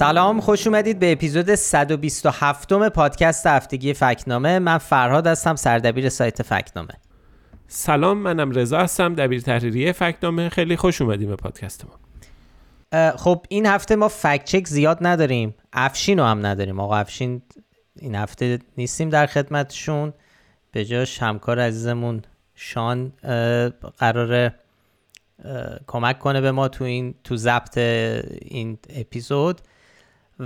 سلام خوش اومدید به اپیزود 127 م پادکست هفتگی فکنامه. من فرهاد هستم سردبیر سایت فکنامه. سلام منم رضا هستم دبیر تحریریه فکنامه. خیلی خوش اومدیم به پادکست ما. خب این هفته ما فکت چک زیاد نداریم. افشین رو هم نداریم. آقا افشین این هفته نیستیم در خدمتشون. به جاش همکار عزیزمون شان قرار کمک کنه به ما تو این تو ضبط این اپیزود.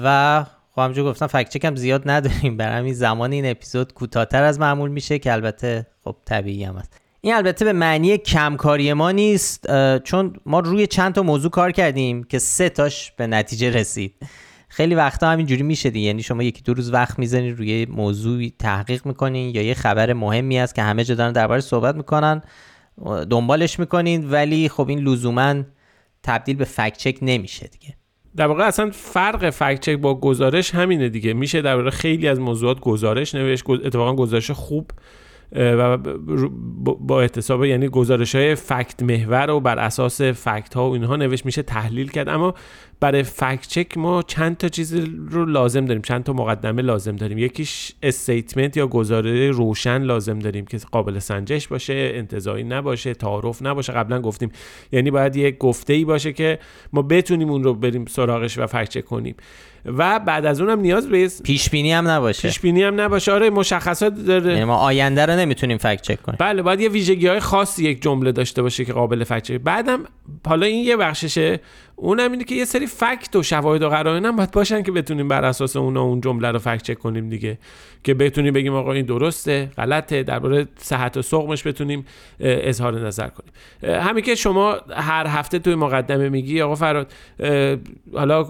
و خب همجور گفتم فکت هم زیاد نداریم. برای همین زمان این اپیزود کوتاهتر از معمول میشه که البته خب طبیعی هم هست. این البته به معنی کمکاری ما نیست چون ما روی چند تا موضوع کار کردیم که سه تاش به نتیجه رسید. خیلی وقتا همینجوری میشه دیگه. یعنی شما یکی دو روز وقت می‌زنید روی موضوعی تحقیق می‌کنین یا یه خبر مهمی است که همه جا دارن درباره صحبت می‌کنن دنبالش می‌کنین ولی خب این لزوما تبدیل به fact check نمیشه دیگه. در واقع اصلا فرق fact check با گزارش همینه دیگه. میشه در خیلی از موضوعات گزارش نوشت اتفاقا گزارش خوب و با احتساب یعنی گزارش های fact محور و بر اساس fact ها و اینها نوشت میشه تحلیل کرد. اما برای fact check ما چند تا چیز رو لازم داریم چند تا مقدمه لازم داریم. یکیش statement یا گزاره روشن لازم داریم که قابل سنجش باشه انتزاعی نباشه تعارف نباشه. قبلا گفتیم یعنی باید یک گفته ای باشه که ما بتونیم اون رو بریم سراغش و فکت چک کنیم. و بعد از اونم نیاز به پیش بینی هم نباشه. پیش بینی هم نباشه. آره مشخصات داره. یعنی ما آینده رو نمی‌تونیم فکت چک کنیم. بله باید یه ویژگی های خاصی یک جمله داشته باشه که قابل فکت چک. بعدم حالا این یه بخششه. اونم اینه که یه سری فکت و شواهد و قرائن هم باید باشن که بتونیم بر اساس اون اون جمله رو فکت چک کنیم دیگه. که بتونیم بگیم آقا این درسته غلطه درباره صحت و سقمش بتونیم اظهار نظر کنیم. همین که شما هر هفته توی مقدمه میگی آقا فراد حالا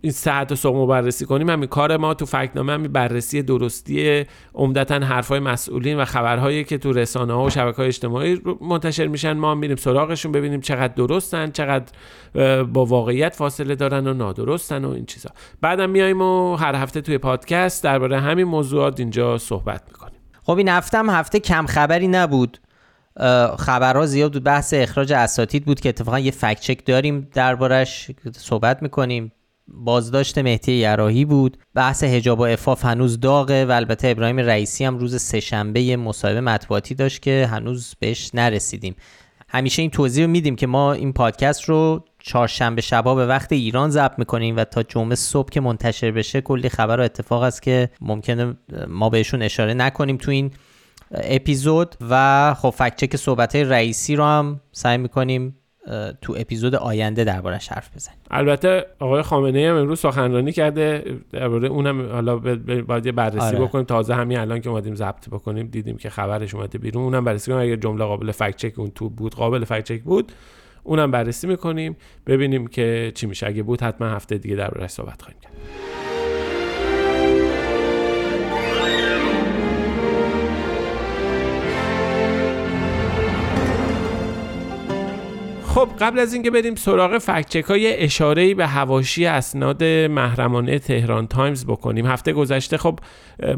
این صحت و سقم بررسی کنیم همین کار ما تو فکتنامه همین بررسی درستی عمدتا حرفای مسئولین و خبرهایی که تو رسانه ها و شبکه های اجتماعی منتشر میشن. ما میریم سراغشون ببینیم چقدر درستن چقدر با واقعیت فاصله دارن و نادرستن و این چیزا. بعدم میایم و هر هفته توی پادکست درباره همین موضوعات اینجا صحبت می‌کنیم. خب این هفته هم هفته کم خبری نبود. خبرها زیاد بود. بحث اخراج اساتید بود که اتفاقا یه فکت چک داریم دربارش صحبت می‌کنیم. بازداشت مهدی یراهی بود. بحث حجاب و افاف هنوز داغه و البته ابراهیم رئیسی هم روز سهشنبه مصاحبه مطبوعاتی داشت که هنوز بهش نرسیدیم. همیشه این توضیح رو میدیم که ما این پادکست رو چهارشنبه شبا به وقت ایران ضبط می‌کنیم و تا جمعه صبح که منتشر بشه کلی خبر و اتفاق است که ممکنه ما بهشون اشاره نکنیم تو این اپیزود. و خب چک صحبت رئیسی رو هم سعی می‌کنیم تو اپیزود آینده دربارش حرف بزنیم. البته آقای خامنه هم امروز سخنرانی کرده درباره اونم حالا باید یه بررسی آره. بکنیم. تازه همین الان که اومدیم ضبط بکنیم دیدیم که خبرش اومده بیرون. اونم بررسی کنیم. اگر جمله قابل فکت چک اون تو بود قابل فکت چک بود. اونم بررسی می‌کنیم ببینیم که چی میشه. اگه بود حتما هفته دیگه دربارش صحبت خواهیم کرد. خب قبل از اینکه بریم سراغ fact check های اشاره به حواشی اسناد محرمانه تهران تایمز بکنیم. هفته گذشته خب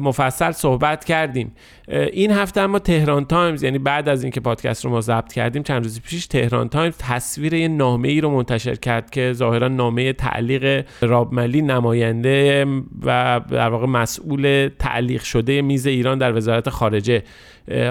مفصل صحبت کردیم. این هفته اما تهران تایمز یعنی بعد از اینکه پادکست رو ما ضبط کردیم چند روز پیش تهران تایمز تصویر یه نامه ای رو منتشر کرد که ظاهرا نامه تعلیق راب ملی نماینده و در واقع مسئول تعلیق شده میز ایران در وزارت خارجه.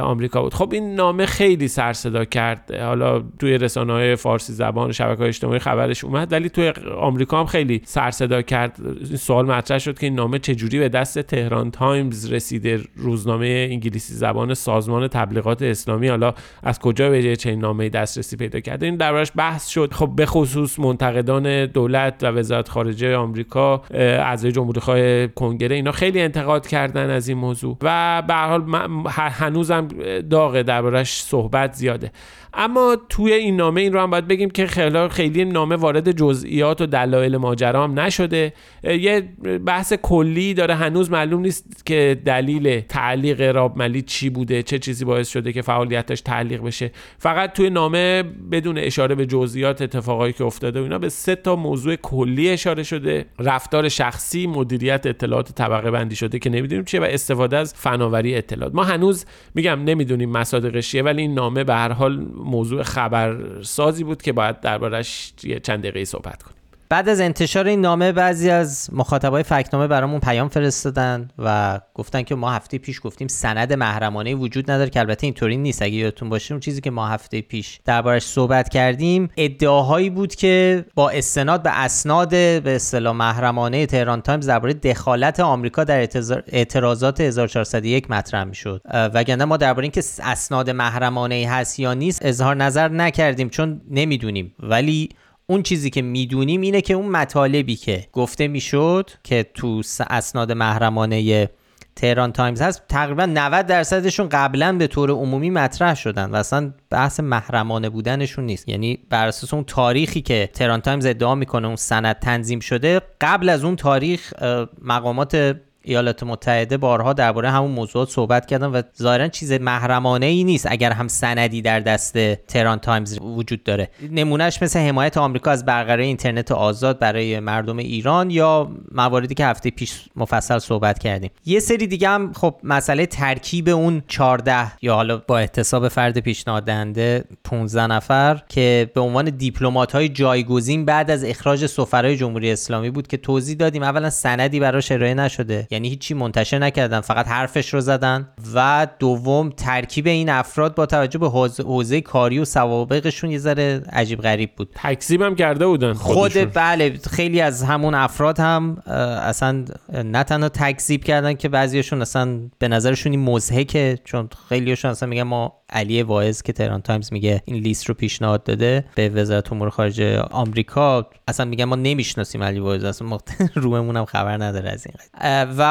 آمریکا بود. خب این نامه خیلی سر صدا کرد حالا توی رسانه های فارسی زبان شبکه های اجتماعی خبرش اومد ولی توی آمریکا هم خیلی سر صدا کرد سوال مطرح شد که این نامه چجوری به دست تهران تایمز رسیده؟ روزنامه انگلیسی زبان سازمان تبلیغات اسلامی حالا از کجا به چنین نامه دسترسی پیدا کرده؟ این دربارش بحث شد. خب به خصوص منتقدان دولت و وزارت خارجه آمریکا اعضای جمهوری کنگره اینا خیلی انتقاد کردن از این موضوع. و به حال هنوز هنوزم داغه دربارش صحبت زیاده. اما توی این نامه این رو هم باید بگیم که خیلی خیلی نامه وارد جزئیات و دلایل ماجرا نشده. یه بحث کلی داره. هنوز معلوم نیست که دلیل تعلیق رابملی چی بوده چه چیزی باعث شده که فعالیتش تعلیق بشه. فقط توی نامه بدون اشاره به جزئیات اتفاقایی که افتاده و اینا به سه تا موضوع کلی اشاره شده. رفتار شخصی مدیریت اطلاعات طبقه بندی شده که نمی‌دونیم چیه و استفاده از فناوری اطلاعات. ما هنوز میگم نمی‌دونیم مصادیقش چیه ولی این نامه به هر حال موضوع خبرسازی بود که باید دربارش یه چند دقیقه صحبت کنیم. بعد از انتشار این نامه بعضی از مخاطبای فکنامه برامون پیام فرستادن و گفتن که ما هفته پیش گفتیم سند محرمانه وجود نداره که البته اینطوری نیست. اگه یادتون باشه اون چیزی که ما هفته پیش دربارش صحبت کردیم ادعاهایی بود که با استناد به اسناد به اصطلاح محرمانه تهران تایمز درباره دخالت آمریکا در اعتراضات 1401 مطرح می‌شد. وگرنه ما درباره اینکه اسناد محرمانه هست یا نیست اظهار نظر نکردیم چون نمی‌دونیم. ولی اون چیزی که می‌دونیم اینه که اون مطالبی که گفته می‌شد که تو اسناد محرمانه تهران تایمز هست تقریبا 90 درصدشون قبلا به طور عمومی مطرح شدن و اصلا بحث محرمانه بودنشون نیست. یعنی بر اساس اون تاریخی که تهران تایمز ادعا می‌کنه اون سند تنظیم شده قبل از اون تاریخ مقامات ایالات متحده بارها درباره همون موضوعات صحبت کردن و ظاهرا چیز محرمانه ای نیست اگر هم سندی در دست تهران تایمز وجود داره. نمونهش مثل حمایت آمریکا از برقراری اینترنت آزاد برای مردم ایران یا مواردی که هفته پیش مفصل صحبت کردیم. یه سری دیگه هم خب مسئله ترکیب اون 14 یا حالا با احتساب فرد پیشنهاد دهنده 15 نفر که به عنوان دیپلمات های جایگزین بعد از اخراج سفرای جمهوری اسلامی بود که توضیح دادیم. اولا سندی براش ارائه نشده. یعنی هیچی منتشر نکردن فقط حرفش رو زدن. و دوم ترکیب این افراد با توجه به حوزه کاری و سوابقشون یه ذره عجیب غریب بود. تکذیب هم کرده بودن خود بله خیلی از همون افراد هم اصلا نه تنها تکذیب کردن که بعضیشون اصلا به نظرشون این مزهکه چون خیلیشون اصلا میگن ما علی واعظ که تهران تایمز میگه این لیست رو پیشنهاد داده به وزارت امور خارجه آمریکا اصلا میگن ما نمی‌شناسیم علی واعظ اصلا ما روممون هم خبر نداره از این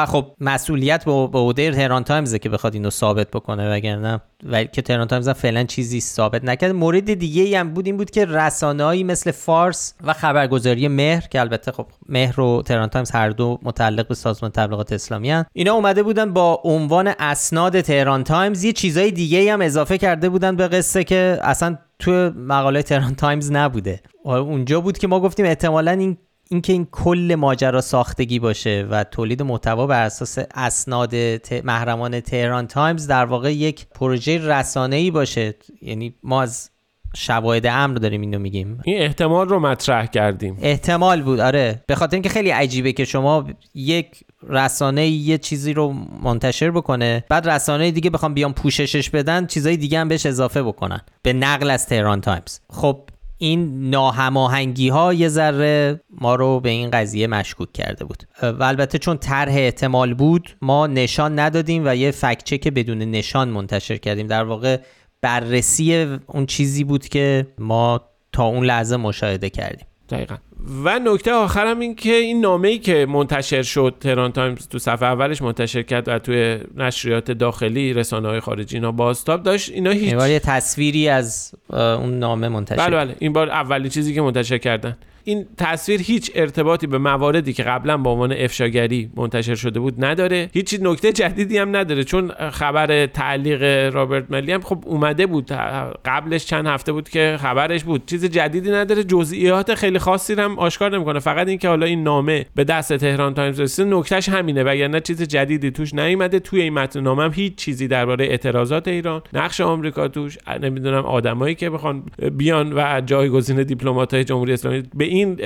خب مسئولیت به عهده تهران تایمز که بخواد اینو ثابت بکنه وگرنه و که تهران تایمز فعلا چیزی ثابت نکرد مورد دیگه هم بود این بود که رسانه‌ای مثل فارس و خبرگزاری مهر که البته خب مهر و تهران تایمز هر دو متعلق به سازمان تبلیغات اسلامی هن. اینا اومده بودن با عنوان اسناد تهران تایمز یه چیزای دیگه هم اضافه کرده بودن به قصه که اصلا تو مقاله تهران تایمز نبوده اونجا بود که ما گفتیم احتمالا این اینکه این کل ماجرا ساختگی باشه و تولید محتوا بر اساس اسناد محرمان تهران تایمز در واقع یک پروژه رسانه‌ای باشه. یعنی ما از شواهد امر داریم اینو میگیم. این احتمال رو مطرح کردیم. احتمال بود آره. به خاطر اینکه خیلی عجیبه که شما یک رسانه یه چیزی رو منتشر بکنه بعد رسانه دیگه بخوام بیان پوششش بدن چیزای دیگه هم بهش اضافه بکنن. به نقل از تهران تایمز. خب این ناهماهنگی ها یه ذره ما رو به این قضیه مشکوک کرده بود. و البته چون طرح احتمال بود ما نشان ندادیم و یه فکچک بدون نشان منتشر کردیم. در واقع بررسی اون چیزی بود که ما تا اون لحظه مشاهده کردیم. دقیقا. و نکته آخرم این که این نامه ای که منتشر شد تهران تایمز تو صفحه اولش منتشر کرد و توی نشریات داخلی رسانه های خارجی اینا بازتاب داشت اینا هیچ یه تصویری از اون نامه منتشر بله بله. این بار اولی چیزی که منتشر کردن. این تصویر هیچ ارتباطی به مواردی که قبلا با عنوان افشاگری منتشر شده بود نداره. هیچ نکته جدیدی هم نداره چون خبر تعلیق رابرت ملی هم خب اومده بود. قبلش چند هفته بود که خبرش بود. چیز جدیدی نداره جزئیات خیلی خاصی هم آشکار نمی‌کنه. فقط اینکه حالا این نامه به دست تهران تایمز رسید نکتهش همینه. وگرنه چیز جدیدی توش نیومده. توی این متن نامه هم هیچ چیزی درباره اعتراضات ایران نقش آمریکا توش نمی‌دونم آدمایی که بخوان بیان و جایگزین دیپلمات‌های جمهوری اسلامی به این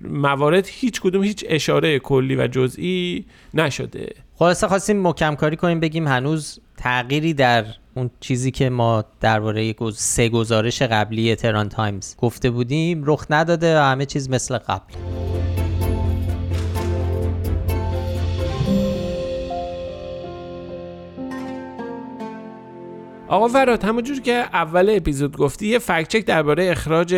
موارد هیچ کدوم هیچ اشاره کلی و جزئی نشده. خلاصه خواستیم مکم کاری کنیم بگیم هنوز تغییری در اون چیزی که ما درباره سه گزارش قبلی تران تایمز گفته بودیم رخ نداده و همه چیز مثل قبل. آقا فراد همونجور که اول اپیزود گفتی یه فکت چک درباره اخراج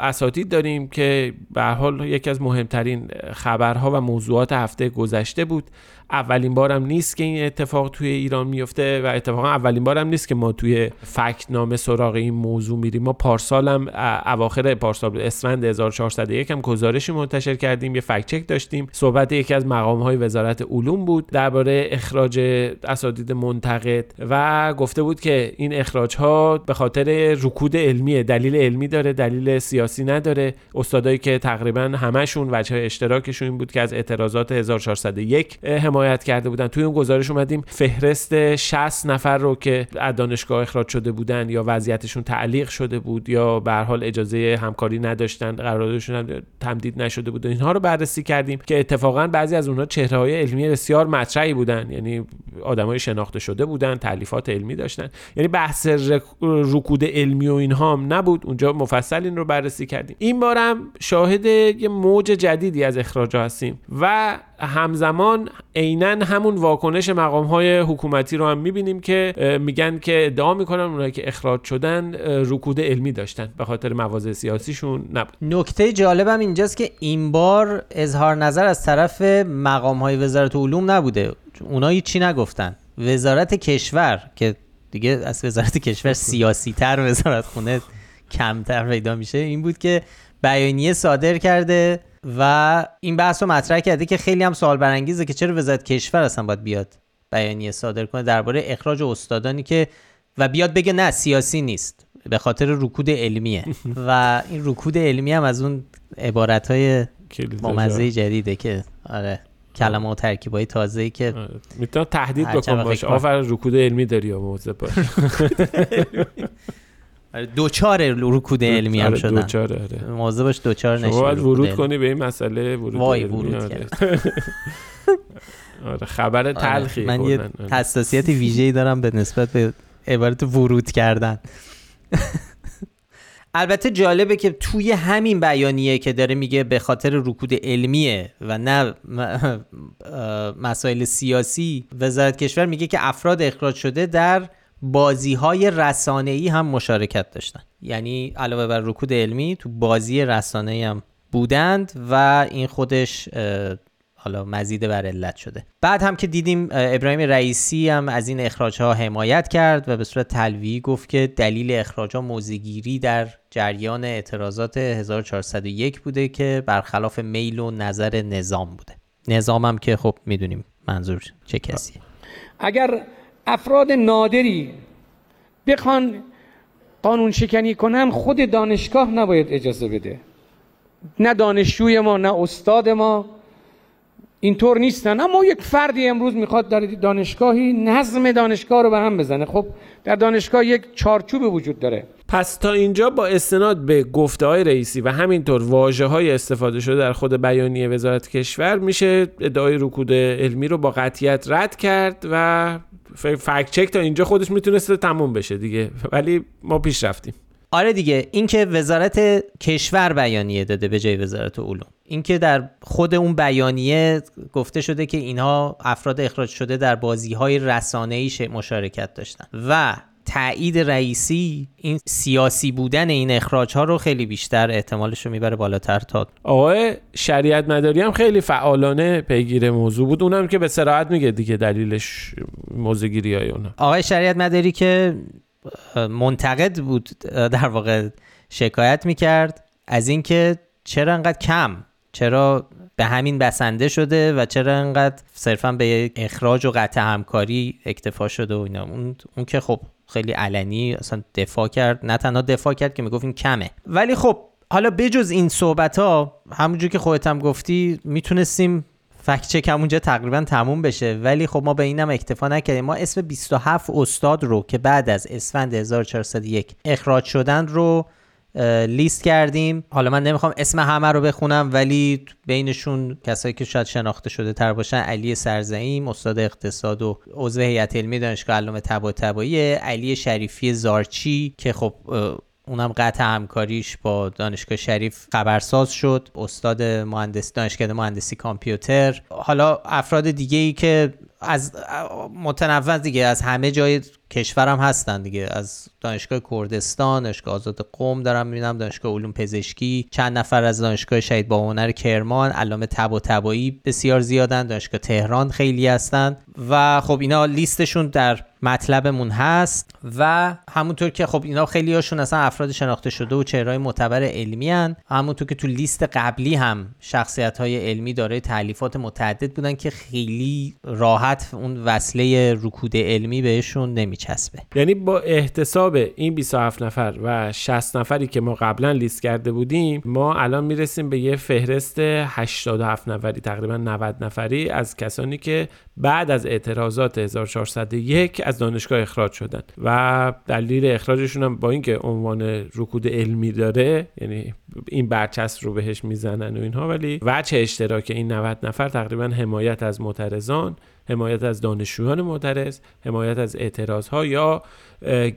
اساتید داریم که به حال یکی از مهمترین خبرها و موضوعات هفته گذشته بود. اولین بارم نیست که این اتفاق توی ایران میفته و اتفاقا اولین بارم نیست که ما توی فکت نامه سراغ این موضوع میریم. ما پارسال هم اواخر پارسال اسفند 1401 هم گزارشی منتشر کردیم یه فکت چک داشتیم. صحبت یکی از مقام های وزارت علوم بود درباره اخراج اساتید منتقد و گفته بود که این اخراج ها به خاطر رکود علمیه دلیل علمی داره دلیل سیاسی نداره. استادایی که تقریبا همشون وجه اشتراکشون این بود که از اعتراضات 1401 حمایت کرده بودن. توی اون گزارش اومدیم فهرست 60 نفر رو که از دانشگاه اخراج شده بودن یا وضعیتشون تعلیق شده بود یا به حال اجازه همکاری نداشتن قراردادشون هم تمدید نشده بود اینها رو بررسی کردیم که اتفاقا بعضی از اونها چهره های علمی بسیار مطرحی بودن. یعنی آدمای شناخته شده بودن تعلیفات علمی داشتن. یعنی بحث رکود علمی و اینها هم نبود. اونجا مفصل این رو بررسی کردیم. این بارم شاهد یه موج جدیدی از اخراج هستیم و همزمان عینا همون واکنش مقام های حکومتی رو هم می‌بینیم که میگن که ادعا می‌کنن اونایی که اخراج شدن رکود علمی داشتن به خاطر مواضع سیاسیشون نبود. نکته جالبم اینجاست که این بار اظهار نظر از طرف مقام های وزارت علوم نبوده. اونا چی نگفتن. وزارت کشور که دیگه از وزارت کشور سیاسی تر وزارت خونه کمتر پیدا میشه این بود که بیانیه صادر کرده. و این بحث رو مطرح کرده که خیلی هم سوال برانگیزه که چرا وزارت کشور اصلا باید بیاد بیانیه صادر کنه درباره اخراج استادانی که و بیاد بگه نه سیاسی نیست به خاطر رکود علمیه. و این رکود علمی هم از اون عبارت های ممزه جدیده که آره کلمه و ترکیب های تازه ای که آره. می‌تونم تهدید بکن باش. آفر رکود علمی داری یا موضوع باش. دوچار رکود علمی هم آره، شدن. دوچار آره. موضوع باش دوچار نشه باید ورود کنی به این مسئله ورود وای ورود آره. آره خبر تلخی من یه حساسیت ویژه‌ای دارم به نسبت به عبارت ورود کردن. البته جالبه که توی همین بیانیه که داره میگه به خاطر رکود علمیه و نه مسائل سیاسی وزارت کشور میگه که افراد اخراج شده در بازی های رسانه ای هم مشارکت داشتن. یعنی علاوه بر رکود علمی تو بازی رسانه ای هم بودند و این خودش حالا مزید بر علت شده. بعد هم که دیدیم ابراهیم رئیسی هم از این اخراج ها حمایت کرد و به صورت تلویحی گفت که دلیل اخراج ها موزگیری در جریان اعتراضات 1401 بوده که برخلاف میل و نظر نظام بوده. نظام هم که خب می‌دونیم منظور چه کسیه. اگر افراد نادری. بخوان قانون شکنی کنن خود دانشگاه نباید اجازه بده. نه دانشجوی ما نه استاد ما. اینطور نیستن اما یک فردی امروز می‌خواد در دانشگاهی نظم دانشگاه رو به هم بزنه. خب در دانشگاه یک چارچوب وجود داره. پس تا اینجا با استناد به گفته های رئیسی و همینطور واجه های استفاده شده در خود بیانیه وزارت کشور میشه ادعای رکود علمی رو با قطیت رد کرد و فکت چک تا اینجا خودش می‌تونسته تموم بشه دیگه. ولی ما پیش رفتیم. آره دیگه. اینکه وزارت کشور بیانیه داده به جای وزارت علوم. اینکه در خود اون بیانیه گفته شده که اینها افراد اخراج شده در بازی های رسانه مشارکت داشتن. و تایید رئیسی این سیاسی بودن این اخراج ها رو خیلی بیشتر احتمالش رو می‌بره بالاتر تا آقای شریعت مداری هم خیلی فعالانه پیگیر موضوع بود. اونم که به سراحت میگه دیگه دلیلش موزگیری های اونا. آقای شریعت مداری که منتقد بود در واقع شکایت می‌کرد از اینکه چرا انقدر کم چرا به همین بسنده شده و چرا انقدر صرفا به اخراج و قطع همکاری اکتفا شده و اینا. اون, اون که خب خیلی علنی اصلا دفاع کرد. نه تنها دفاع کرد که می‌گفت این کمه. ولی خب حالا بجز این صحبت ها همونجور که خودت هم گفتی می‌تونستیم فکت چک همونجا تقریبا تموم بشه. ولی خب ما به اینم اکتفا نکردیم. ما اسم 27 استاد رو که بعد از اسفند 1401 اخراج شدن رو لیست کردیم. حالا من نمی‌خوام اسم همه رو بخونم ولی بینشون کسایی که شاید شناخته شده تر باشن علی سرزعیم استاد اقتصاد و عضو هیئت علمی دانشگاه علامه طباطبایی علی شریفی زارچی که خب اونم قطع همکاریش با دانشگاه شریف خبرساز شد. استاد مهندس دانشگاه مهندسی کامپیوتر. حالا افراد دیگه ای که از متنوع دیگه از همه جای کشورم هستن دیگه. از دانشگاه کردستان دانشگاه آزاد قوم دارم می‌بینم دانشگاه علوم پزشکی. چند نفر از دانشگاه شهید با هنر کرمان علامه تب و بسیار زیادن دانشگاه تهران خیلی هستن. و خب اینا لیستشون در مطلبمون هست. و همونطور که خب اینا خیلی هاشون اصلا افراد شناخته شده و چهرهای معتبر علمی هن. همونطور که تو لیست قبلی هم شخصیت های علمی دارای تعلیفات متعدد بودن که خیلی راحت اون وصله رکود علمی بهشون نمی میچسبه. یعنی با احتساب این 27 نفر و 60 نفری که ما قبلا لیست کرده بودیم ما الان می‌رسیم به یه فهرست 87 نفری تقریبا 90 نفری از کسانی که بعد از اعتراضات 1401 از دانشگاه اخراج شدن. و دلیل اخراجشون هم با اینکه عنوان رکود علمی داره یعنی این برچسب رو بهش می‌زنن و اینها ولی وجه اشتراک این 90 نفر تقریبا حمایت از معترضان حمایت از دانشجویان معترض حمایت از اعتراض ها یا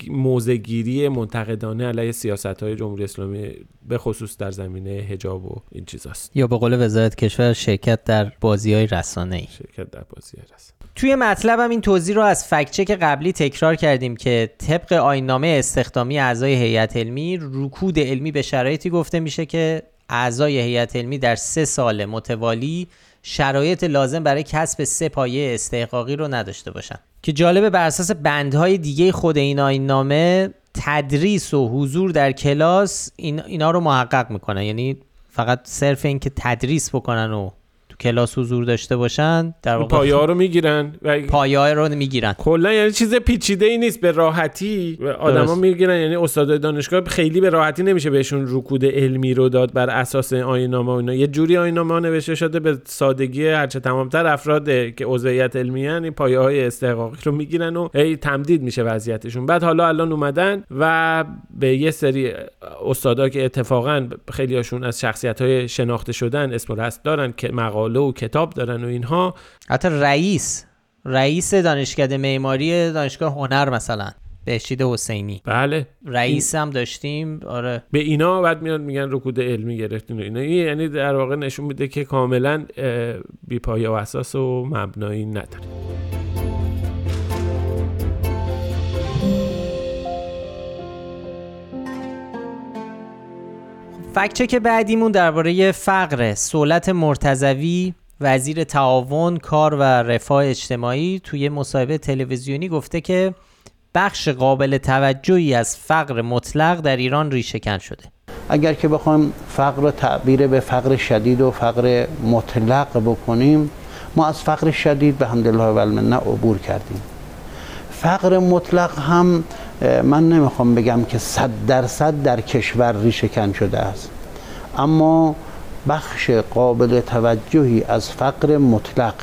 موزگیری منتقدانه علیه سیاست های جمهوری اسلامی به خصوص در زمینه هجاب و این چیزاست. یا به قول وزارت کشور شرکت در بازی های رسانه ای شرکت در بازی های رسانه توی مطلبم این توضیح رو از فکچک قبلی تکرار کردیم که طبق آینامه استخدامی اعضای هیئت علمی رکود علمی به شرایطی گفته میشه که اعضای هیئت علمی در سه سال متوالی شرایط لازم برای کسب سه پایه استحقاقی رو نداشته باشن. که جالبه بر اساس بندهای دیگه خود این آین نامه تدریس و حضور در کلاس این اینا رو محقق می‌کنن. یعنی فقط صرف اینکه تدریس بکنن و کلاس حضور داشته باشن در واقع پایه ها رو می‌گیرن و پایه رو می‌گیرن. کلا یعنی چیز پیچیده ای نیست به راحتی آدما می‌گیرن. یعنی استادای دانشگاه خیلی به راحتی نمیشه بهشون رکود علمی رو داد بر اساس آینامه اینا. یه جوری آینامه نوشته شده به سادگی هرچه تمامتر افراد که عضویت علمی این پایه های استحقاقی رو می‌گیرن و هی تمدید میشه وضعیتشون. بعد حالا الان اومدن و به یه سری استادا که اتفاقا خیلیاشون از شخصیت های شناخته شدن اسم و دارن که مقال مقاله و کتاب دارن و اینها. حتی رئیس رئیس دانشکده معماری دانشگاه هنر مثلا بهشید حسینی. بله. رئیس هم داشتیم آره. به اینا بعد میاد میگن رکود علمی گرفتین و اینا. یعنی در واقع نشون میده که کاملا بی پایه و اساس و مبنایی نداره. فکچک بعدیمون درباره فقر. سولت مرتزوی وزیر تعاون کار و رفاه اجتماعی توی مصاحبه تلویزیونی گفته که بخش قابل توجهی از فقر مطلق در ایران ریشهکن شده. اگر که بخوایم فقر رو تعبیر به فقر شدید و فقر مطلق بکنیم ما از فقر شدید به حمدالله و المنه عبور کردیم. فقر مطلق هم من نمی‌خوام بگم که صد درصد در کشور ریشهکن شده است. اما بخش قابل توجهی از فقر مطلق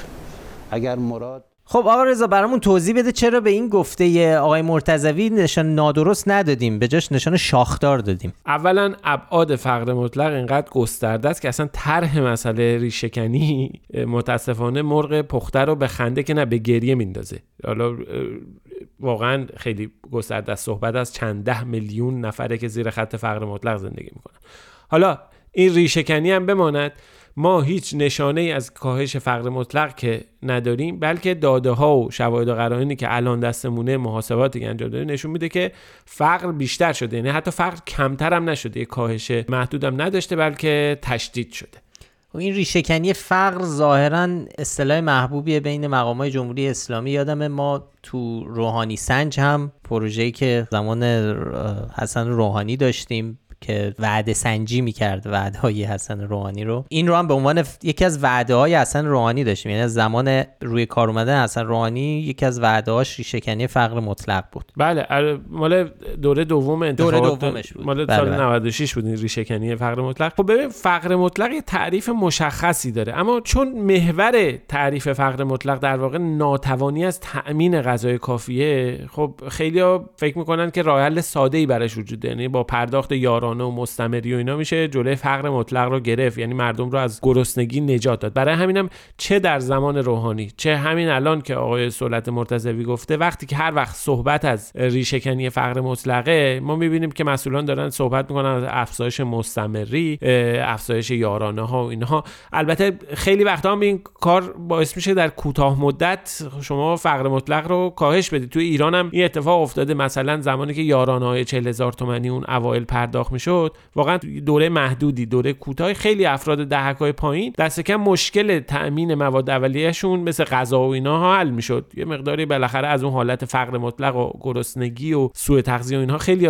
اگر مراد خب آقا رضا برامون توضیح بده چرا به این گفته آقای مرتضوی نشان نادرست ندادیم به جاش نشان شاخدار دادیم. اولا ابعاد فقر مطلق اینقدر گسترده است که اصلا طرح مسئله ریشهکنی متاسفانه مرغ پخته رو به خنده که نه به گریه میندازه. حالا واقعا خیلی گسترده است. صحبت از چند ده میلیون نفره که زیر خط فقر مطلق زندگی می‌کنن. حالا این ریشهکنی هم بماند. ما هیچ نشانه ای از کاهش فقر مطلق که نداریم بلکه داده ها و شواهد و قرائنی که الان دستمونه محاسباتی انجام داریم نشون میده که فقر بیشتر شده. یعنی حتی فقر کمتر هم نشده. کاهش محدودم نداشته بلکه تشدید شده. این ریشهکنی فقر ظاهرا اصطلاح محبوبیه بین مقامات جمهوری اسلامی. یادم ما تو روحانی سنج هم پروژه‌ای که زمان حسن روحانی داشتیم. که وعده سنجی می‌کرد وعده های حسن روحانی رو. این رو هم به عنوان یکی از وعده های حسن روحانی داشتیم. یعنی از زمان روی کار اومدن حسن روحانی یکی از وعده هاش ریشهکنی فقر مطلق بود. بله مال دوره دوم انتخابات دوره دومش بود. مال بله سال بله. 96 بود این ریشهکنی فقر مطلق. خب ببین فقر مطلق یه تعریف مشخصی داره. اما چون محور تعریف فقر مطلق در واقع ناتوانی از تأمین غذای کافیه خب خیلی فکر می‌کنن که راه حل ساده ای براش وجود داره. یعنی با پرداخت یاران یارانه و مستمری و اینا میشه جلوی فقر مطلق رو گرفت. یعنی مردم رو از گرسنگی نجات داد. برای همینم چه در زمان روحانی چه همین الان که آقای سولت مرتضوی گفته وقتی که هر وقت صحبت از ریشهکنی فقر مطلقه ما می‌بینیم که مسئولان دارن صحبت می‌کنن از افزایش مستمری افزایش یارانه ها و اینها. البته خیلی وقتا هم این کار باعث میشه در کوتاه مدت شما فقر مطلق رو کاهش بدید. توی ایران هم این اتفاق افتاده. مثلا زمانی که یارانه های 40 هزار تومانی اون اوایل پرداخت می‌شد واقعا دوره محدودی دوره کوتاه خیلی افراد دهک های پایین دست کم مشکل تأمین مواد اولیه‌شون مثل غذا و اینا حل می‌شد. یه مقداری بالاخره از اون حالت فقر مطلق و گرسنگی و سوء تغذیه و اینها خیلی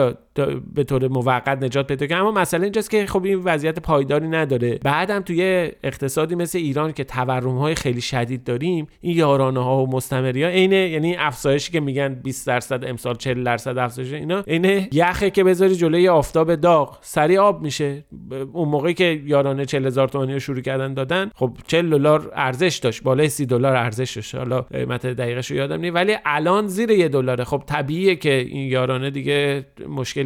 به طور موقت نجات پیدا کنه اما مسئله اینجاست که خب این وضعیت پایداری نداره. بعدم توی اقتصادی مثل ایران که تورم های خیلی شدید داریم این یارانه ها و مستمری ها عین یعنی افزایشی که میگن 20 درصد امسال 40 درصد افزایش اینا عین یخه که بذاری جلوی آفتاب داغ سریع آب میشه. اون موقعی که یارانه 40 هزار تومانی رو شروع کردن دادن خب 40 دلار ارزش داشت. بالای 30 دلار ارزش داشت. حالا قیمت دقیقش رو یادم نیست. ولی الان زیر یه دلاره. خب طبیعیه که این یارانه دیگه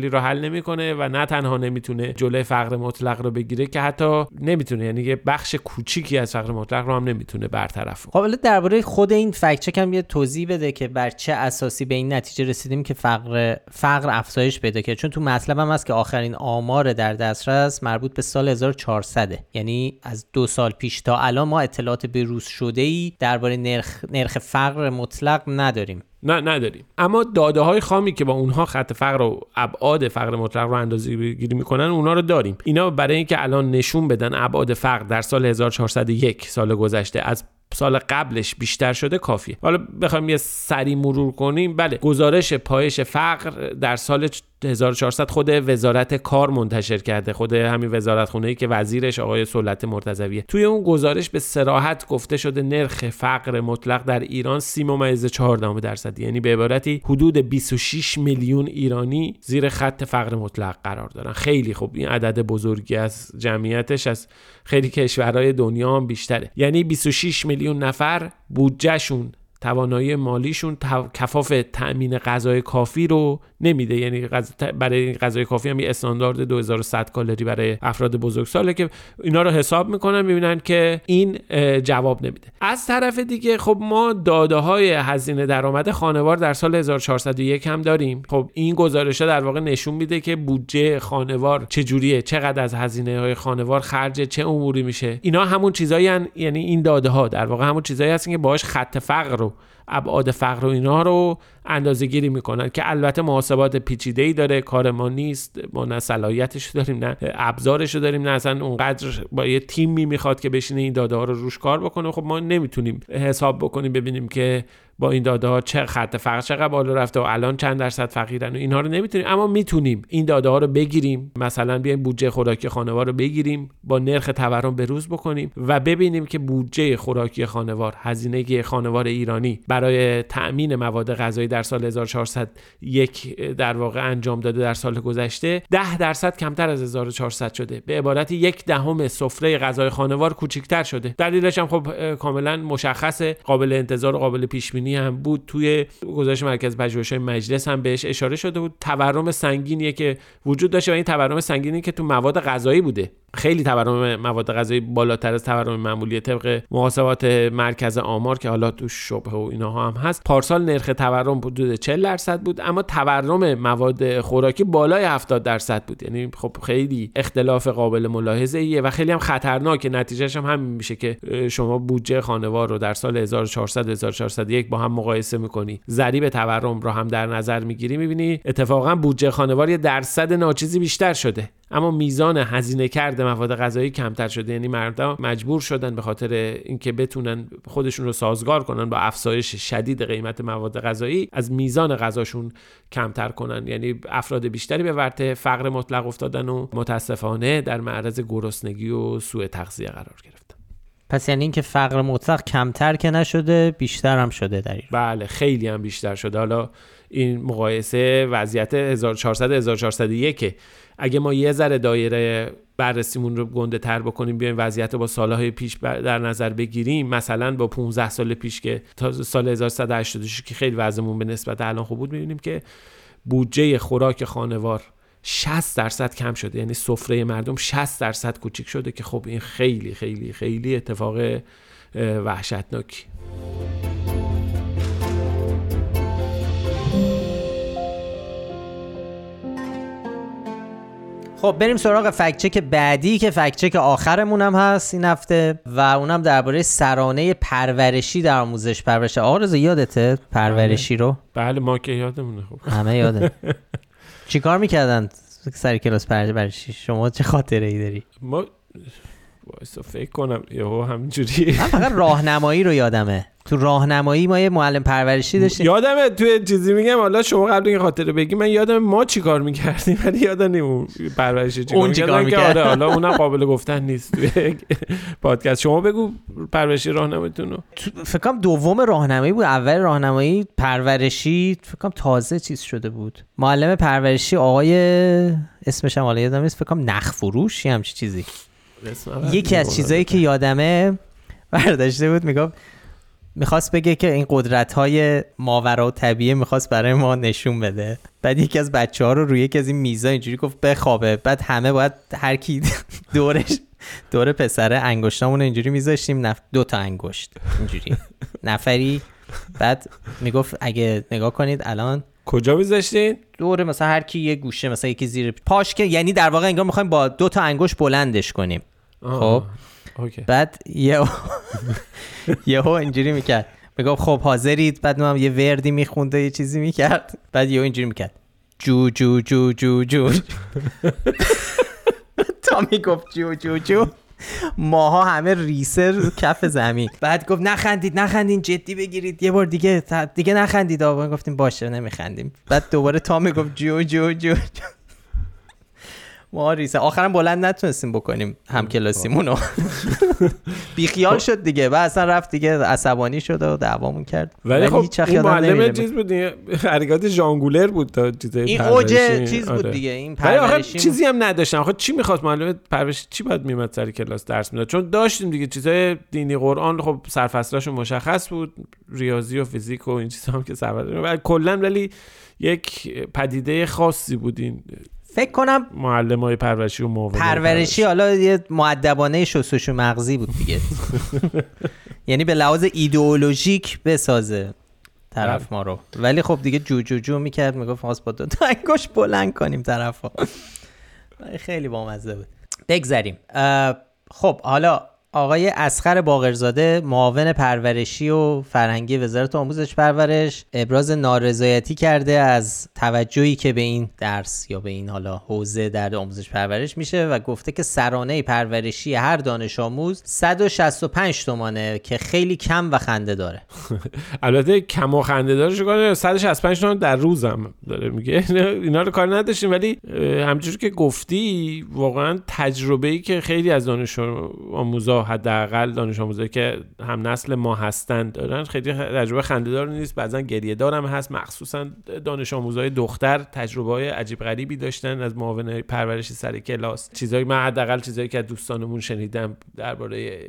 مشکلی رو حل نمی‌کنه و نه تنها نمی‌تونه جلوی فقر مطلق رو بگیره که حتی نمی‌تونه. یعنی یه بخش کوچیکی از فقر مطلق رو هم نمی‌تونه برطرف خب حالا درباره خود این فکت چک هم یه توضیح بده که بر چه اساسی به این نتیجه رسیدیم که فقر فقر افزایش پیدا کرد چون تو مطلب هم هست که آخرین آمار در دسترس مربوط به سال 1400 یعنی از دو سال پیش تا الان ما اطلاعات بروز شده ای درباره نرخ نرخ فقر مطلق نداریم. نه نداریم. اما داده های خامی که با اونها خط فقر و ابعاد فقر مطلق رو اندازه گیری می‌کنن اونها رو داریم. اینا برای اینکه الان نشون بدن ابعاد فقر در سال 1401 سال گذشته از سال قبلش بیشتر شده کافیه. حالا بخوایم یه سری مرور کنیم. بله گزارش پایش فقر در سال 1400 خود وزارت کار منتشر کرده. خود همین وزارت خونه ای که وزیرش آقای سلطه مرتضویه. توی اون گزارش به سراحت گفته شده نرخ فقر مطلق در ایران 30 ممیز 4 درصد یعنی به عبارتی حدود 26 میلیون ایرانی زیر خط فقر مطلق قرار دارن. خیلی خوب. این عدد بزرگی از جمعیتش از خیلی کشورهای دنیا هم بیشتره. یعنی 26 میلیون نفر بودجهشون. توانایی مالیشون کفاف تأمین غذای کافی رو نمیده. یعنی برای غذای کافی هم یه استاندارد 2100 کالری برای افراد بزرگساله که اینا رو حساب می‌کنن می‌بینن که این جواب نمیده. از طرف دیگه خب ما داده های هزینه درآمد خانوار در سال 1401 هم داریم. خب این گزارش ها در واقع نشون میده که بودجه خانوار چجوریه چقدر از هزینه های خانوار خرج چه اموری میشه. اینا همون چیزایی یعنی این داده ها در واقع همون چیزایی هستن که باهاش خط فقر رو ابعاد فقر و اینا رو اندازه گیری می‌کنن که البته محاسبات پیچیده ای داره کار ما نیست ما نه صلاحیتش داریم نه ابزارش داریم نه اصلا اونقدر با یه تیمی می‌خواد که بشینه این داده ها رو روش کار بکنه. خب ما نمی‌تونیم حساب بکنیم ببینیم که با این داده ها چه خط فقر چقدر بالا رفته و الان چند درصد فقیرن و اینها رو نمی‌تونیم. اما می‌تونیم این داده ها رو بگیریم. مثلا بیایم بودجه خوراکی خانوار رو بگیریم با نرخ تورم بروز بکنیم و ببینیم که بودجه خوراکی خانوار هزینه خانوار ایرانی برای تأمین مواد غذایی در سال 1400 یک در واقع انجام داده در سال گذشته 10 درصد کمتر از 1400 شده. به عبارت یک دهم سفره غذای خانوار کوچکتر شده. دلیلش هم خب کاملا مشخصه قابل انتظار و قابل پیش بینی هم بود توی گزارش مرکز پژوهش‌های مجلس هم بهش اشاره شده بود. تورم سنگینیه که وجود داشته و این تورم سنگینی که تو مواد غذایی بوده. خیلی تورم مواد غذایی بالاتر از تورم معمولی طبق محاسبات مرکز آمار که حالا تو شبه و اینها هم هست. پارسال نرخ تورم حدود 40 درصد بود اما تورم مواد خوراکی بالای 70 درصد بود. یعنی خب خیلی اختلاف قابل ملاحظه ایه و خیلی هم خطرناک نتیجهش هم همین میشه که شما بودجه خانوار رو در سال 1400 1401 با هم مقایسه می‌کنی. ضریب تورم رو هم در نظر می‌گیری می‌بینی اتفاقا بودجه خانوار یه درصد ناچیزی بیشتر شده. اما میزان هزینه کرده مواد غذایی کمتر شده. یعنی مردم مجبور شدن به خاطر اینکه بتونن خودشون رو سازگار کنن با افزایش شدید قیمت مواد غذایی از میزان غذاشون کمتر کنن. یعنی افراد بیشتری به ورطه فقر مطلق افتادن و متاسفانه در معرض گرسنگی و سوء تغذیه قرار گرفتن. پس یعنی اینکه فقر مطلق کمتر که نشده بیشتر هم شده در این بله خیلی هم بیشتر شده. حالا این مقایسه وضعیت 1400 1401 اگه ما یه ذره دایره بررسیمون رو گنده تر بکنیم بیایم وضعیت با سالهای پیش در نظر بگیریم. مثلا با 15 سال پیش که تا سال 1186 که خیلی وضعمون به نسبت الان خوب بود می‌بینیم که بودجه خوراک خانوار 60 درصد کم شده. یعنی سفره مردم 60 درصد کوچیک شده که خب این خیلی خیلی خیلی اتفاق وحشتناکی. خب بریم سراغ فکچک بعدی که فکچک آخرمون هم هست این هفته و اونم درباره سرانه پرورشی در آموزش پرورش. رضا یادته پرورشی رو؟ بله ما که یادمونه خب. همه یاده. چیکار می‌کردن سر کلاس پرورشی شما چه خاطره ای داری؟ ما وایسا فکر کنم یهو همینجوری. من فقط راهنمایی رو یادمه. تو راهنمایی ما یه معلم پرورشی داشتیم. یادمه توی چیزی میگم حالا شما قبل این خاطره بگی من یادم ما چیکار می‌کردیم؟ ولی یادم نیم اون پرورشی چیکار اون می‌کردن که می‌کرد. آره حالا اونم قابل گفتن نیست توی پادکست. شما بگو پرورشی راهنماییتون رو. تو- فکر کنم دوم راهنمایی بود. اول راهنمایی پرورشی فکر کنم تازه چیز شده بود. معلم پرورشی آقای اسمش هم حالا یادم نیست. فکر کنم نخ فروش یه همچی چیزی. یکی از چیزایی که یادمه برداشته بود می‌گفت می‌خواست بگه که این قدرت های ماورا و طبیعه می‌خواست برای ما نشون بده. بعد یکی از بچه ها رو روی یکی از این میزا اینجوری گفت بخوابه. بعد همه باید هر کی دورش دور پسره انگشتامون اینجوری میذاشتیم نف... دو تا انگشت اینجوری. نفری. بعد می‌گفت اگه نگاه کنید الان کجا میذاشتین؟ دوره مثلا هر کی یه گوشه مثلا یکی زیر پاش که یعنی در واقع انگار می‌خوایم با دو تا انگشت بلندش کنیم. خب؟ اوکی. بعد یه یهو اینجوری می‌کرد. می‌گفت خب حاضرید؟ بعد من یه وردی میخونده یه چیزی می‌کرد. بعد یهو اینجوری می‌کرد. جو جو جو جو جو. تا می‌گفت جو جو جو. ماها همه ریسه رو کف زمین. بعد گفت نخندید نخندین جدی بگیرید. یه بار دیگه دیگه نخندید. آقا. گفتیم باشه نمیخندیم. بعد دوباره تا می‌گفت جو جو جو, جو. ما ریسه آخرم بلند نتونستیم بکنیم هم کلاسیمونو. بیخیال شد دیگه. و اصلا رفت دیگه عصبانی شد و دعوامون کرد. ولی خب هیچ این معلم. چیز بود دیگه. حرکات ژانگولر بود تا چیزای این. اوج چیز بود آره. دیگه. این پرورشی چیزی هم نداشتن آخه چی می‌خواست معلم پرورشی چی باید میمد سر کلاس درس می‌داد؟ چون داشتیم دیگه. چیزای دینی قرآن خب سرفصلاشون مشخص بود. ریاضی و فیزیک و این چیزا هم که سر کلا ولی یک پدیده خاصی بود این فکر کنم معلم های پرورشی و معاون پرورشی حالا یه معدبانه شستشو مغزی بود دیگه. یعنی به لحاظ ایدئولوژیک بسازه طرف ما رو. ولی خب دیگه جو جو جو می‌کرد می‌گفت خواست با دو تا انگشت بلند کنیم طرف ها خیلی بامزه بود. بگذریم. خب حالا آقای اسخر باقرزاده معاون پرورشی و فرهنگی وزارت آموزش پرورش ابراز نارضایتی کرده از توجهی که به این درس یا به این حالا حوزه در آموزش پرورش میشه و گفته که سرانه پرورشی هر دانش آموز 165 تومانه که خیلی کم و خنده داره. البته کم و خنده دارش کنه 165 تومن در روزم داره میگه. اینا رو کار نداشتیم ولی اه، همجور که گفتی واقعا تجربه ای که خیلی از دانش آموزا حداقل دانش آموزایی که هم نسل ما هستند دارن خیلی تجربه خنده دار نیست. بعضا گریه دارم هست. مخصوصا دانش آموزای دختر تجربه های عجیب غریبی داشتن از معاون پرورشی سر کلاس. چیزایی من حداقل چیزایی که دوستانمون شنیدم درباره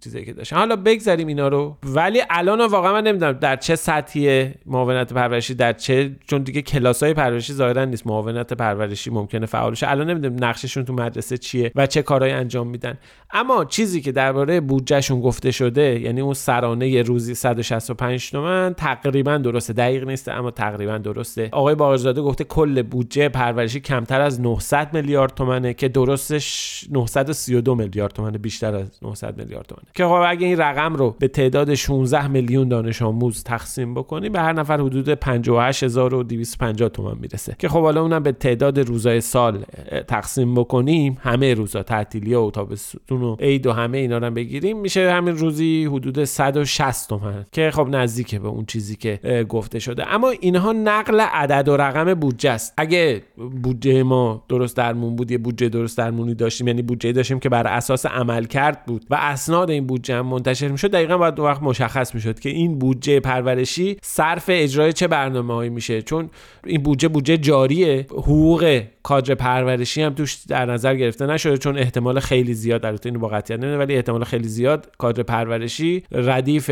چیزایی که داشتن. حالا بگذریم اینا رو. ولی الان واقعا من نمی‌دونم در چه سطحی معاونت پرورشی در چه چون دیگه کلاس های پرورشی ظاهرا نیست. معاونت پرورشی ممکنه فعال شه. الان نمی‌دونم نقششون تو مدرسه چیه و چه کارهایی انجام میدن. اما چیزی که درباره بودجهشون گفته شده یعنی اون سرانه روزی 165 تومن تقریبا درسته. دقیق نیست اما تقریبا درسته. آقای باقرزاده گفته کل بودجه پرورشی کمتر از 900 میلیارد تومنه که درستش 932 میلیارد تومنه بیشتر از 900 میلیارد تومنه. که خب اگه این رقم رو به تعداد 16 میلیون دانش آموز تقسیم بکنیم به هر نفر حدود 58250 تومن می‌رسه. که خب حالا اونم به تعداد روزای سال تقسیم بکنیم همه روزا تعطیلی و تابستون و عید و اینا رو بگیریم. میشه همین روزی حدود 160 تومن. که خب نزدیکه به اون چیزی که گفته شده. اما اینها نقل عدد و رقم بودجه است. اگه بودجه ما درست درمون بود یه بودجه درست درمونی داشتیم. یعنی بودجه داشتیم که بر اساس عمل کرد بود. و اسناد این بودجه هم منتشر می‌شد. دقیقا باید اون وقت مشخص می‌شد که این بودجه پرورشی صرف اجرای چه برنامه هایی میشه. چون این بودجه بودجه جاریه. حقوق کادر پرورشی هم توش در نظر گرفته نشده. چون احتمال خیلی زیاد البته اینو با قطعیت ولی احتمال خیلی زیاد کادر پرورشی ردیف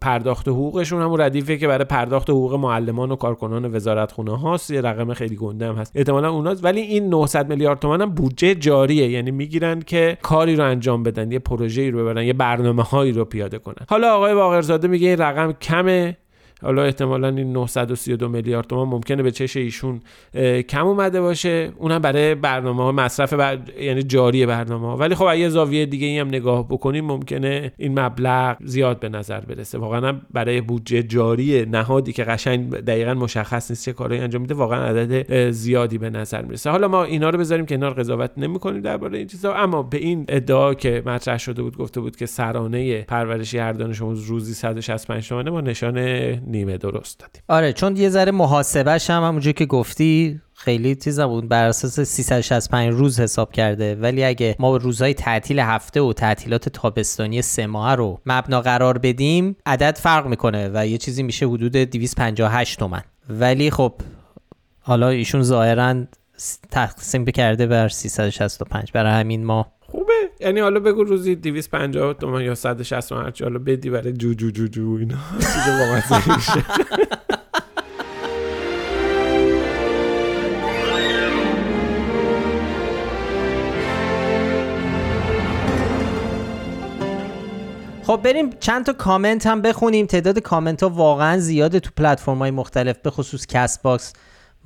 پرداخت حقوقشون همون ردیفی که برای پرداخت حقوق معلمان و کارکنان وزارت خونه هاست یه رقم خیلی گنده هم هست. احتمالا اوناست. ولی این 900 میلیارد تومن هم بودجه جاریه. یعنی می‌گیرن که کاری رو انجام بدن یه پروژه‌ای رو ببرن یه برنامه هایی رو پیاده کنن. حالا آقای باقرزاده میگه این رقم کمه. حالا احتمالا این 932 میلیارد تومان ممکنه به چش ایشون کم اومده باشه. اونم برای برنامه ها مصرف بر... یعنی جاری برنامه ها. ولی خب اگه زاویه دیگه ای هم نگاه بکنیم ممکنه این مبلغ زیاد به نظر برسه. واقعا برای بودجه جاری نهادی که قشنگ دقیقا مشخص نیست چه کاری انجام میده واقعا عدد زیادی به نظر می‌رسه. حالا ما اینا رو بذاریم کنار قضاوت نمی‌کنیم درباره این چیزا. اما به این ادعا که مطرح شده بود گفته بود که سرانه پرورشی هر دانش آموز روزی 165 تومانه ما نشان نیمه درست دادیم. آره چون یه ذره محاسبهش هم همونجوری که گفتی خیلی چیز بود. بر اساس 365 روز حساب کرده. ولی اگه ما روزهای تعطیل هفته و تعطیلات تابستانی سه ماه رو مبنا قرار بدیم عدد فرق می‌کنه و یه چیزی میشه حدود 258 تومن. ولی خب حالا ایشون ظاهرا تقسیم کرده بر 365 برای همین ما یعنی حالا بگو روزی 250 تومن یا 160 تومن حالا بدی برای جو جو جو جو اینا. خب بریم چند تا کامنت هم بخونیم. تعداد کامنت ها واقعا زیاده تو پلتفرم های مختلف به خصوص کست باکس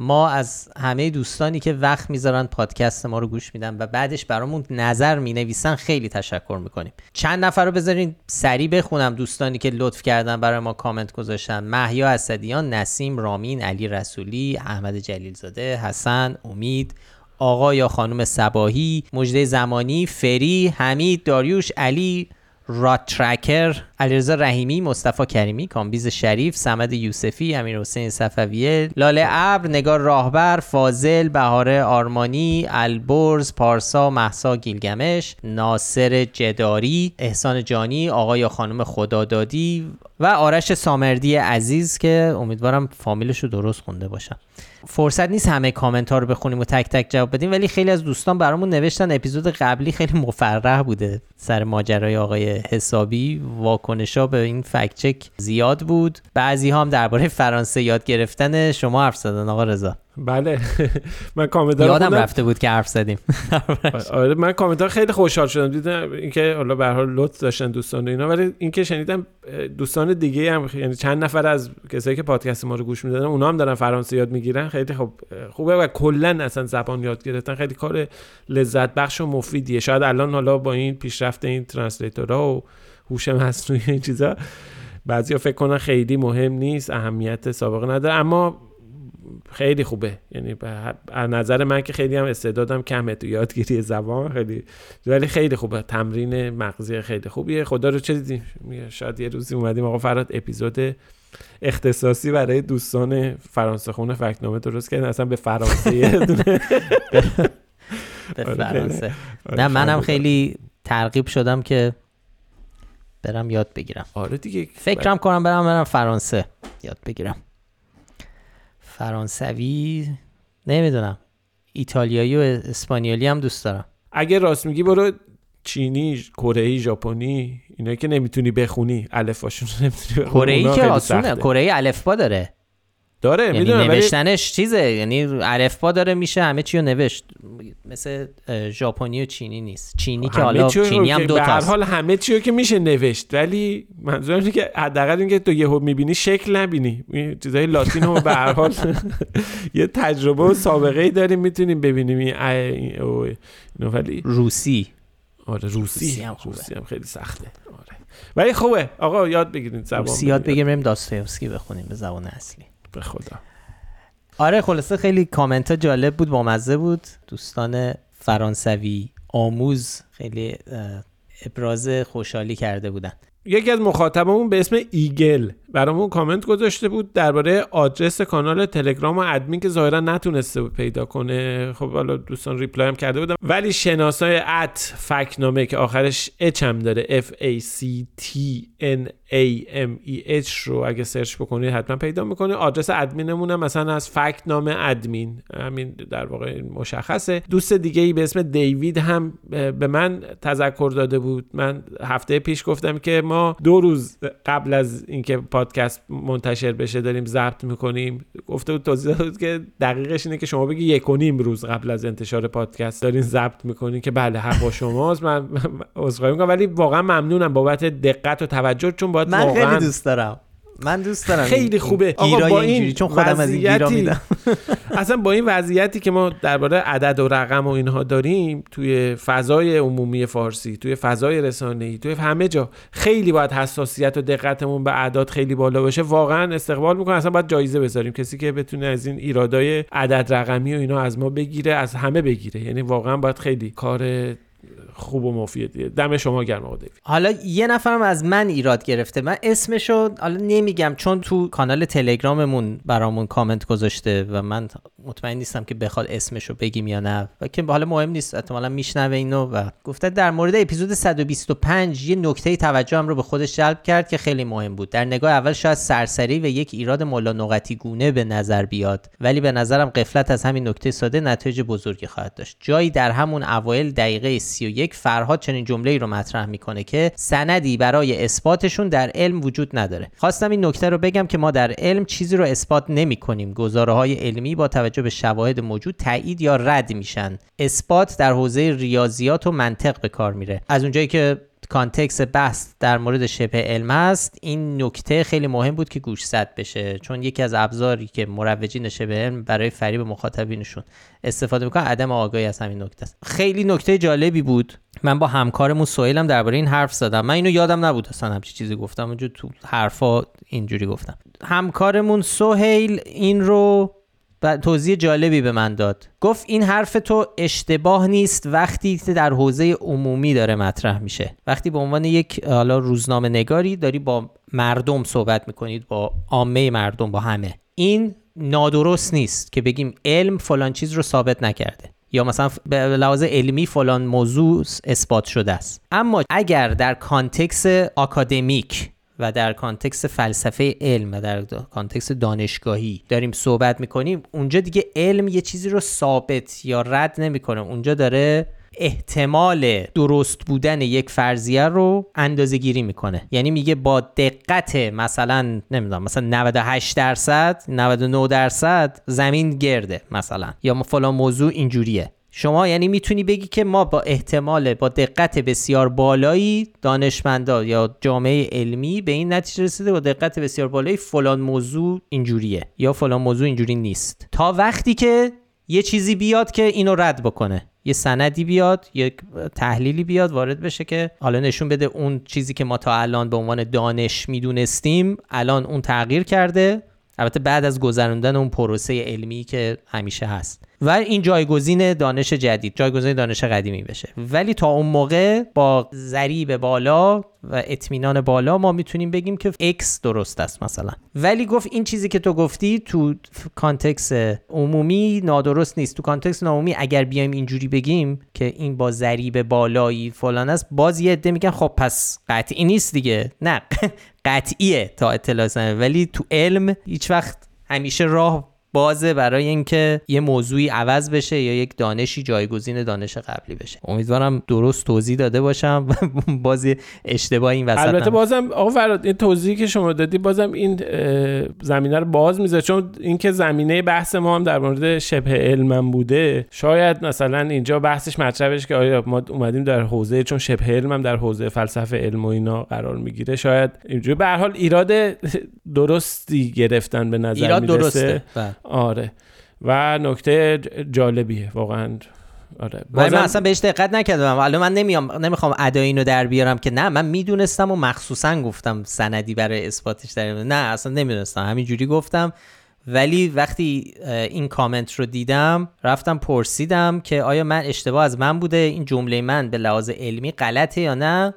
ما از همه دوستانی که وقت می‌ذارن پادکست ما رو گوش میدن و بعدش برامون نظر می‌نویسن خیلی تشکر می‌کنیم. چند نفر رو بذارین سریع بخونم دوستانی که لطف کردن برای ما کامنت گذاشتن. محیا اسدیان نسیم رامین علی رسولی احمد جلیلزاده حسن امید آقا یا خانم سباهی مژده زمانی فری حمید داریوش علی رات ترکر علیرضا رحیمی مصطفی کریمی کامبیز شریف سمد یوسفی امیر حسین صفویه لاله ابر نگار راهبر فاضل بهاره آرمانی البرز پارسا مهسا گیلگمش ناصر جداری احسان جانی آقای خانم خدادادی و آرش سامردی عزیز که امیدوارم فامیلش رو درست خونده باشم فرصت نیست همه کامنت ها رو بخونیم و تک تک جواب بدیم ولی خیلی از دوستان برامون نوشتن اپیزود قبلی خیلی مفرح بوده. سر ماجرای آقای حسابی واکنش ها به این fact check زیاد بود. بعضی هم درباره فرانسه یاد گرفتن. شما حرف زدن آقا رضا. بله. من کامنت یادم رفته بود که حرف زدیم. آره من کامنت خیلی خوشحال شدم. دیدم اینکه حالا به حال لطف داشتن دوستان اینا ولی اینکه شنیدم دوستان دیگه هم یعنی چند نفر از کسایی که پادکست ما رو گوش می‌دادن اونا هم دارن فرانسه یاد می‌گیرن. خیلی خوب خوبه و کلا اصلا زبان یاد گرفتن. خیلی کار لذت بخش و مفیدیه. شاید الان حالا با این پیشرفت این ترنسلیتورها و هوش مصنوعی این چیزا بعضیا فکر کنن خیلی مهم نیست اهمیت سابقه نداره. اما خیلی خوبه. یعنی به نظر من که خیلی هم استعدادم کمه تو یادگیری زبان خیلی ولی خیلی خوبه. تمرین مغزی خیلی خوبیه. خدا رو چه دیدیم شاید یه روزی اومدیم آقا فراد اپیزود اختصاصی برای دوستان فرانسه خونه فکنامه درست کردن. اصلا به فرانسه به آره، فرانسه. نه منم خیلی ترغیب شدم که برم یاد بگیرم. آره دیگه. فکرم کنم برم برم فرانسه یاد بگیرم. فرانسوی نمی‌دونم. ایتالیایی و اسپانیایی هم دوست دارم. اگه راست میگی برو چینی کره ژاپنی اینا که نمی‌تونی بخونی. الفاشون نمی‌تونی کره ای که آسونه. کره ای الفبا داره. داره یعنی می‌دونم نوشتنش چیزه یعنی الفبا داره میشه همه چی رو نوشت مثل ژاپنی و چینی نیست. چینی که حالا چینی هم دو تا حال همه چی رو که میشه نوشت ولی منظورم اینه که حداقل اینکه تو یهو می‌بینی شکل نبینی. چیزای لاتین رو به هر حال یه تجربه و سابقه ای داریم می‌تونیم ببینیم. این ولی روسی. آره روسی, روسی هم, روسی هم خیلی سخته. آره. ولی خوبه. آقا یاد بگیرید زبان روسی یاد بگیریم داستایوفسکی بخونیم به زبان اصلی. به خدا. آره خلاصه خیلی کامنت ها جالب بود با مزه بود. دوستان فرانسوی آموز خیلی ابراز خوشحالی کرده بودن. یکی از مخاطبمون به اسم ایگل برامون کامنت گذاشته بود درباره آدرس کانال تلگرام و ادمین که ظاهرا نتونسته پیدا کنه. خب حالا دوستان reply هم کرده بودم. ولی شناسه‌ی at فکت‌نامه که آخرش H هم داره F A C T N A M E H رو اگه search بکنید حتما پیدا می‌کنه. آدرس ادمینمون هم مثلا از فکت‌نامه ادمین. همین در واقع مشخصه. دوست دیگه ای به اسم دیوید هم به من تذکر داده بود. من هفته پیش گفتم که ما دو روز قبل از اینکه پادکست منتشر بشه داریم ضبط می‌کنیم. گفته بود توضیح داد که دقیقش اینه که شما بگی یک و نیم روز قبل از انتشار پادکست دارین ضبط می‌کنین که بله حق با شماست. من عذرخواهی می‌کنم ولی واقعا ممنونم بابت دقت و توجه چون باید من واقعا خیلی دوست دارم. من دوست دارم خیلی خوبه. آقا با این چون خودم از این گیرا میدم. اصلا با این وضعیتی که ما درباره عدد و رقم و اینها داریم توی فضای عمومی فارسی توی فضای رسانه‌ای توی همه جا خیلی باید حساسیت و دقتمون به اعداد خیلی بالا باشه. واقعا استقبال می‌کنه اصلا باید جایزه بذاریم. کسی که بتونه از این ایرادای عدد رقمی و اینا از ما بگیره از همه بگیره. یعنی واقعا باید خیلی کار خوب و مفیدیه. دم شما گرم آقا حالا یه نفرم از من ایراد گرفته. من اسمشو حالا نمیگم چون تو کانال تلگراممون برامون کامنت گذاشته و من مطمئن نیستم که بخواد اسمشو بگیم یا نه. و که حالا مهم نیست احتمالا میشنوه اینو و گفته در مورد اپیزود 125 یه نکته توجه هم رو به خودش جلب کرد که خیلی مهم بود. در نگاه اول شاید سرسری و یک ایراد ملا نقطی گونه به نظر بیاد ولی به نظرم قفلت از همین نکته ساده نتایج بزرگی خواهد داشت. جایی در همون اوایل دقیقه 31 فرهاد چنین جمله ای رو مطرح می‌کنه که سندی برای اثباتشون در علم وجود نداره. خواستم این نکته رو بگم که ما در علم چیزی رو اثبات نمی کنیم گزاره های علمی با توجه به شواهد موجود تایید یا رد میشن. اثبات در حوزه ریاضیات و منطق به کار میره. از اونجایی که کانتکس بحث در مورد شبه علم است. این نکته خیلی مهم بود که گوشزد بشه چون یکی از ابزاری که مروجین شبه علم برای فریب مخاطبینشون استفاده می‌کنن عدم آگاهی از همین نکته است. خیلی نکته جالبی بود. من با همکارمون سویلم درباره این حرف زدم. من اینو یادم نبود اصلا همچی چیزی گفتم اونجا تو حرفا اینجوری گفتم. همکارمون سهیل این رو و توضیح جالبی به من داد. گفت این حرف تو اشتباه نیست وقتی در حوزه عمومی داره مطرح میشه. وقتی به عنوان یک حالا روزنامه نگاری داری با مردم صحبت می‌کنید با عامه مردم با همه. این نادرست نیست که بگیم علم فلان چیز رو ثابت نکرده. یا مثلا به لحاظ علمی فلان موضوع اثبات شده است. اما اگر در کانتکس آکادمیک و در context فلسفه علم و در context دانشگاهی داریم صحبت می‌کنیم. اونجا دیگه علم یه چیزی رو ثابت یا رد نمی‌کنه. اونجا داره احتمال درست بودن یک فرضیه رو اندازه گیری می‌کنه. یعنی میگه با دقت مثلا نمی‌دونم مثلا 98 درصد 99 درصد زمین گرده مثلا. یا فلان موضوع اینجوریه. شما یعنی می‌تونی بگی که ما با احتمال با دقت بسیار بالایی دانشمندا یا جامعه علمی به این نتیجه رسیده با دقت بسیار بالایی فلان موضوع اینجوریه یا فلان موضوع اینجوری نیست. تا وقتی که یه چیزی بیاد که اینو رد بکنه یه سندی بیاد یک تحلیلی بیاد وارد بشه که حالا نشون بده اون چیزی که ما تا الان به عنوان دانش می‌دونستیم الان اون تغییر کرده. البته بعد از گذراندن اون پروسه علمی که همیشه هست. و این جایگزین دانش جدید جایگزین دانش قدیمی بشه. ولی تا اون موقع با ضریب بالا و اطمینان بالا ما می‌تونیم بگیم که X درست است مثلا. ولی گفت این چیزی که تو گفتی تو context عمومی نادرست نیست. تو context عمومی اگر بیایم اینجوری بگیم که این با ضریب بالایی فلان است باز یه عده میگن خب پس قطعی نیست دیگه. نه قطعیه تا اطلاع ولی تو علم هیچ وقت همیشه راه بازه برای اینکه یه موضوعی عوض بشه یا یک دانشی جایگزین دانش قبلی بشه. امیدوارم درست توضیح داده باشم بازی اشتباه این وسط البته بازم آقا فرهاد این توضیحی که شما دادی بازم این زمینه رو باز می‌ذاره. چون اینکه زمینه بحث ما هم در مورد شبه علم بوده شاید مثلا اینجا بحثش مطرح بشه که آیا ما اومدیم در حوزه چون شبه علم هم در حوزه فلسفه علم و اینا قرار می‌گیره شاید اینجوری. به هر حال ایراد درستی گرفتن به نظر ایراد درسته. بله. آره. و نکته جالبیه واقعا. آره. بازم... من اصلا بهش دقت نکردم. الان من نمیام نمی‌خوام ادای اینو در بیارم که نه من می‌دونستم و مخصوصا گفتم سندی برای اثباتش در نه اصلا نمی‌دونستم. همینجوری گفتم. ولی وقتی این کامنت رو دیدم رفتم پرسیدم که آیا من اشتباه از من بوده؟ این جمله من به لحاظ علمی غلطه یا نه؟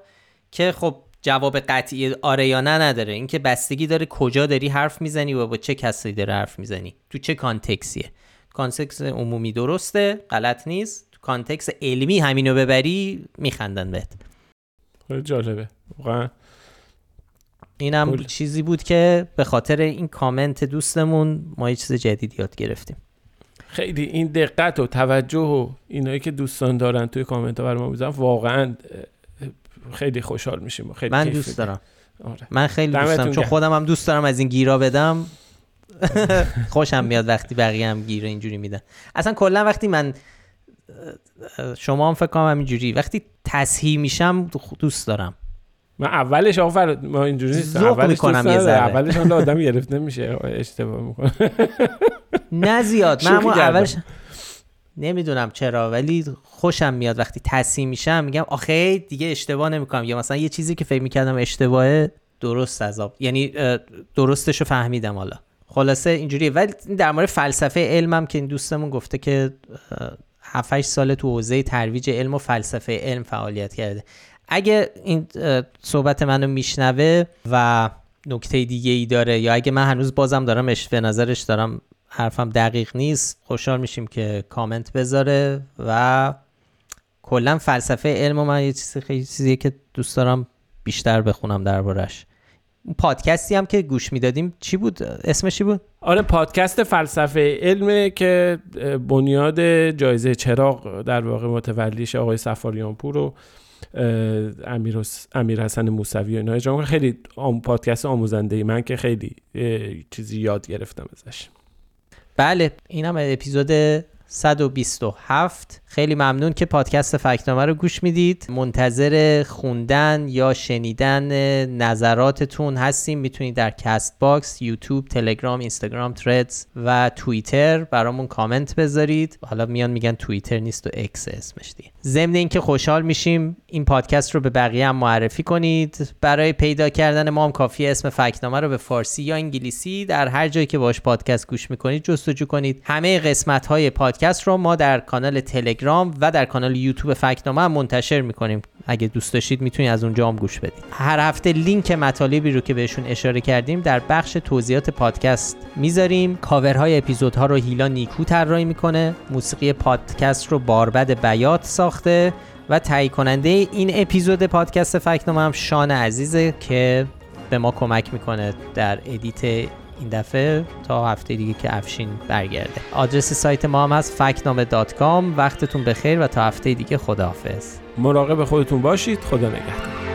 که خب جواب قطعی آره یا نه نداره. اینکه بستگی داره کجا داری حرف می‌زنی و با چه کسی داری حرف می‌زنی. تو چه context یه؟ context عمومی درسته غلط نیست. تو context علمی همینو ببری میخندن بهت. جالبه. واقعا. اینم چیزی بود که به خاطر این کامنت دوستمون ما یه چیز جدید یاد گرفتیم. خیلی این دقت و توجه و اینایی که دوستان دارن توی کامنت ها بر ما می‌زنن واقعا خیلی خوشحال میشیم خیلی من دوست دارم. آره. من خیلی دوست دارم چون خودم هم دوست دارم از این گیرا بدم. خوشم میاد وقتی بقیه هم گیر اینجوری میدن. اصلا کلا وقتی من شما هم فکر کنم همینجوری. وقتی تصحیح میشم دوست دارم. من اولش آفر ما اینجوری نیست. اولش می‌کنم یه. ذره. اولش آدم گرفته میشه. اشتباه می‌کنه نه زیاد. من. اولش نمی‌دونم چرا ولی خوشم میاد وقتی تصحیح میشم میگم آخه دیگه اشتباه نمی‌کنم. یا مثلا یه چیزی که فکر می‌کردم اشتباهه درست آب. یعنی درستش رو فهمیدم حالا. خلاصه اینجوریه. ولی در مورد فلسفه علمم که این دوستمون گفته که 7 سال تو حوزه ترویج علم و فلسفه علم فعالیت کرده. اگه این صحبت منو میشنوه و نکته دیگه ای داره یا اگه من هنوز بازم دارم اش به نظرش دارم حرفم دقیق نیست. خوشحال میشیم که کامنت بذاره و کلا فلسفه علم و من یه چیزی خیلی چیزیه که دوست دارم بیشتر بخونم دربارش پادکستی هم که گوش می‌دادیم چی بود؟ اسمش چی بود؟ آره پادکست فلسفه علمه که بنیاد جایزه چراغ در واقع متولیش آقای سفاریان پور و امیر, امیر حسن موسوی و اینا. خیلی آم پادکست آموزنده ای من که خیلی چیزی یاد گرفتم ازش. بله این هم اپیزود 127 خیلی ممنون که پادکست فکنامه رو گوش می‌دید. منتظر خوندن یا شنیدن نظراتتون هستیم. می‌تونید در کست باکس یوتیوب تلگرام اینستاگرام تردز و توییتر برامون کامنت بذارید. حالا میان میگن توییتر نیست و اکس اسمش دیگه. ضمن اینکه خوشحال میشیم این پادکست رو به بقیه هم معرفی کنید. برای پیدا کردن ما هم کافی اسم فکت‌نامه رو به فارسی یا انگلیسی در هر جایی که باش پادکست گوش می‌کنید جستجو کنید. همه قسمت های پادکست رو ما در کانال تلگرام و در کانال یوتیوب فکت‌نامه هم منتشر می‌کنیم. اگه دوست داشتید می‌تونید از اونجا هم گوش بدید هر هفته لینک مطالبی رو که بهشون اشاره کردیم در بخش توضیحات پادکست می‌ذاریم. کاورهای اپیزودها رو هیلا نیکو طراحی می‌کنه موسیقی پادکست رو باربد بیات ساخته و تهیه کننده این اپیزود پادکست فکت‌نامه هم شان عزیزه که به ما کمک می‌کنه در edit این دفعه تا هفته دیگه که افشین برگرده. آدرس سایت ما هم هست فکت‌نامه وقتتون بخیر و تا هفته دیگه خداحافظ. مراقب خودتون باشید. خدا نگهدار.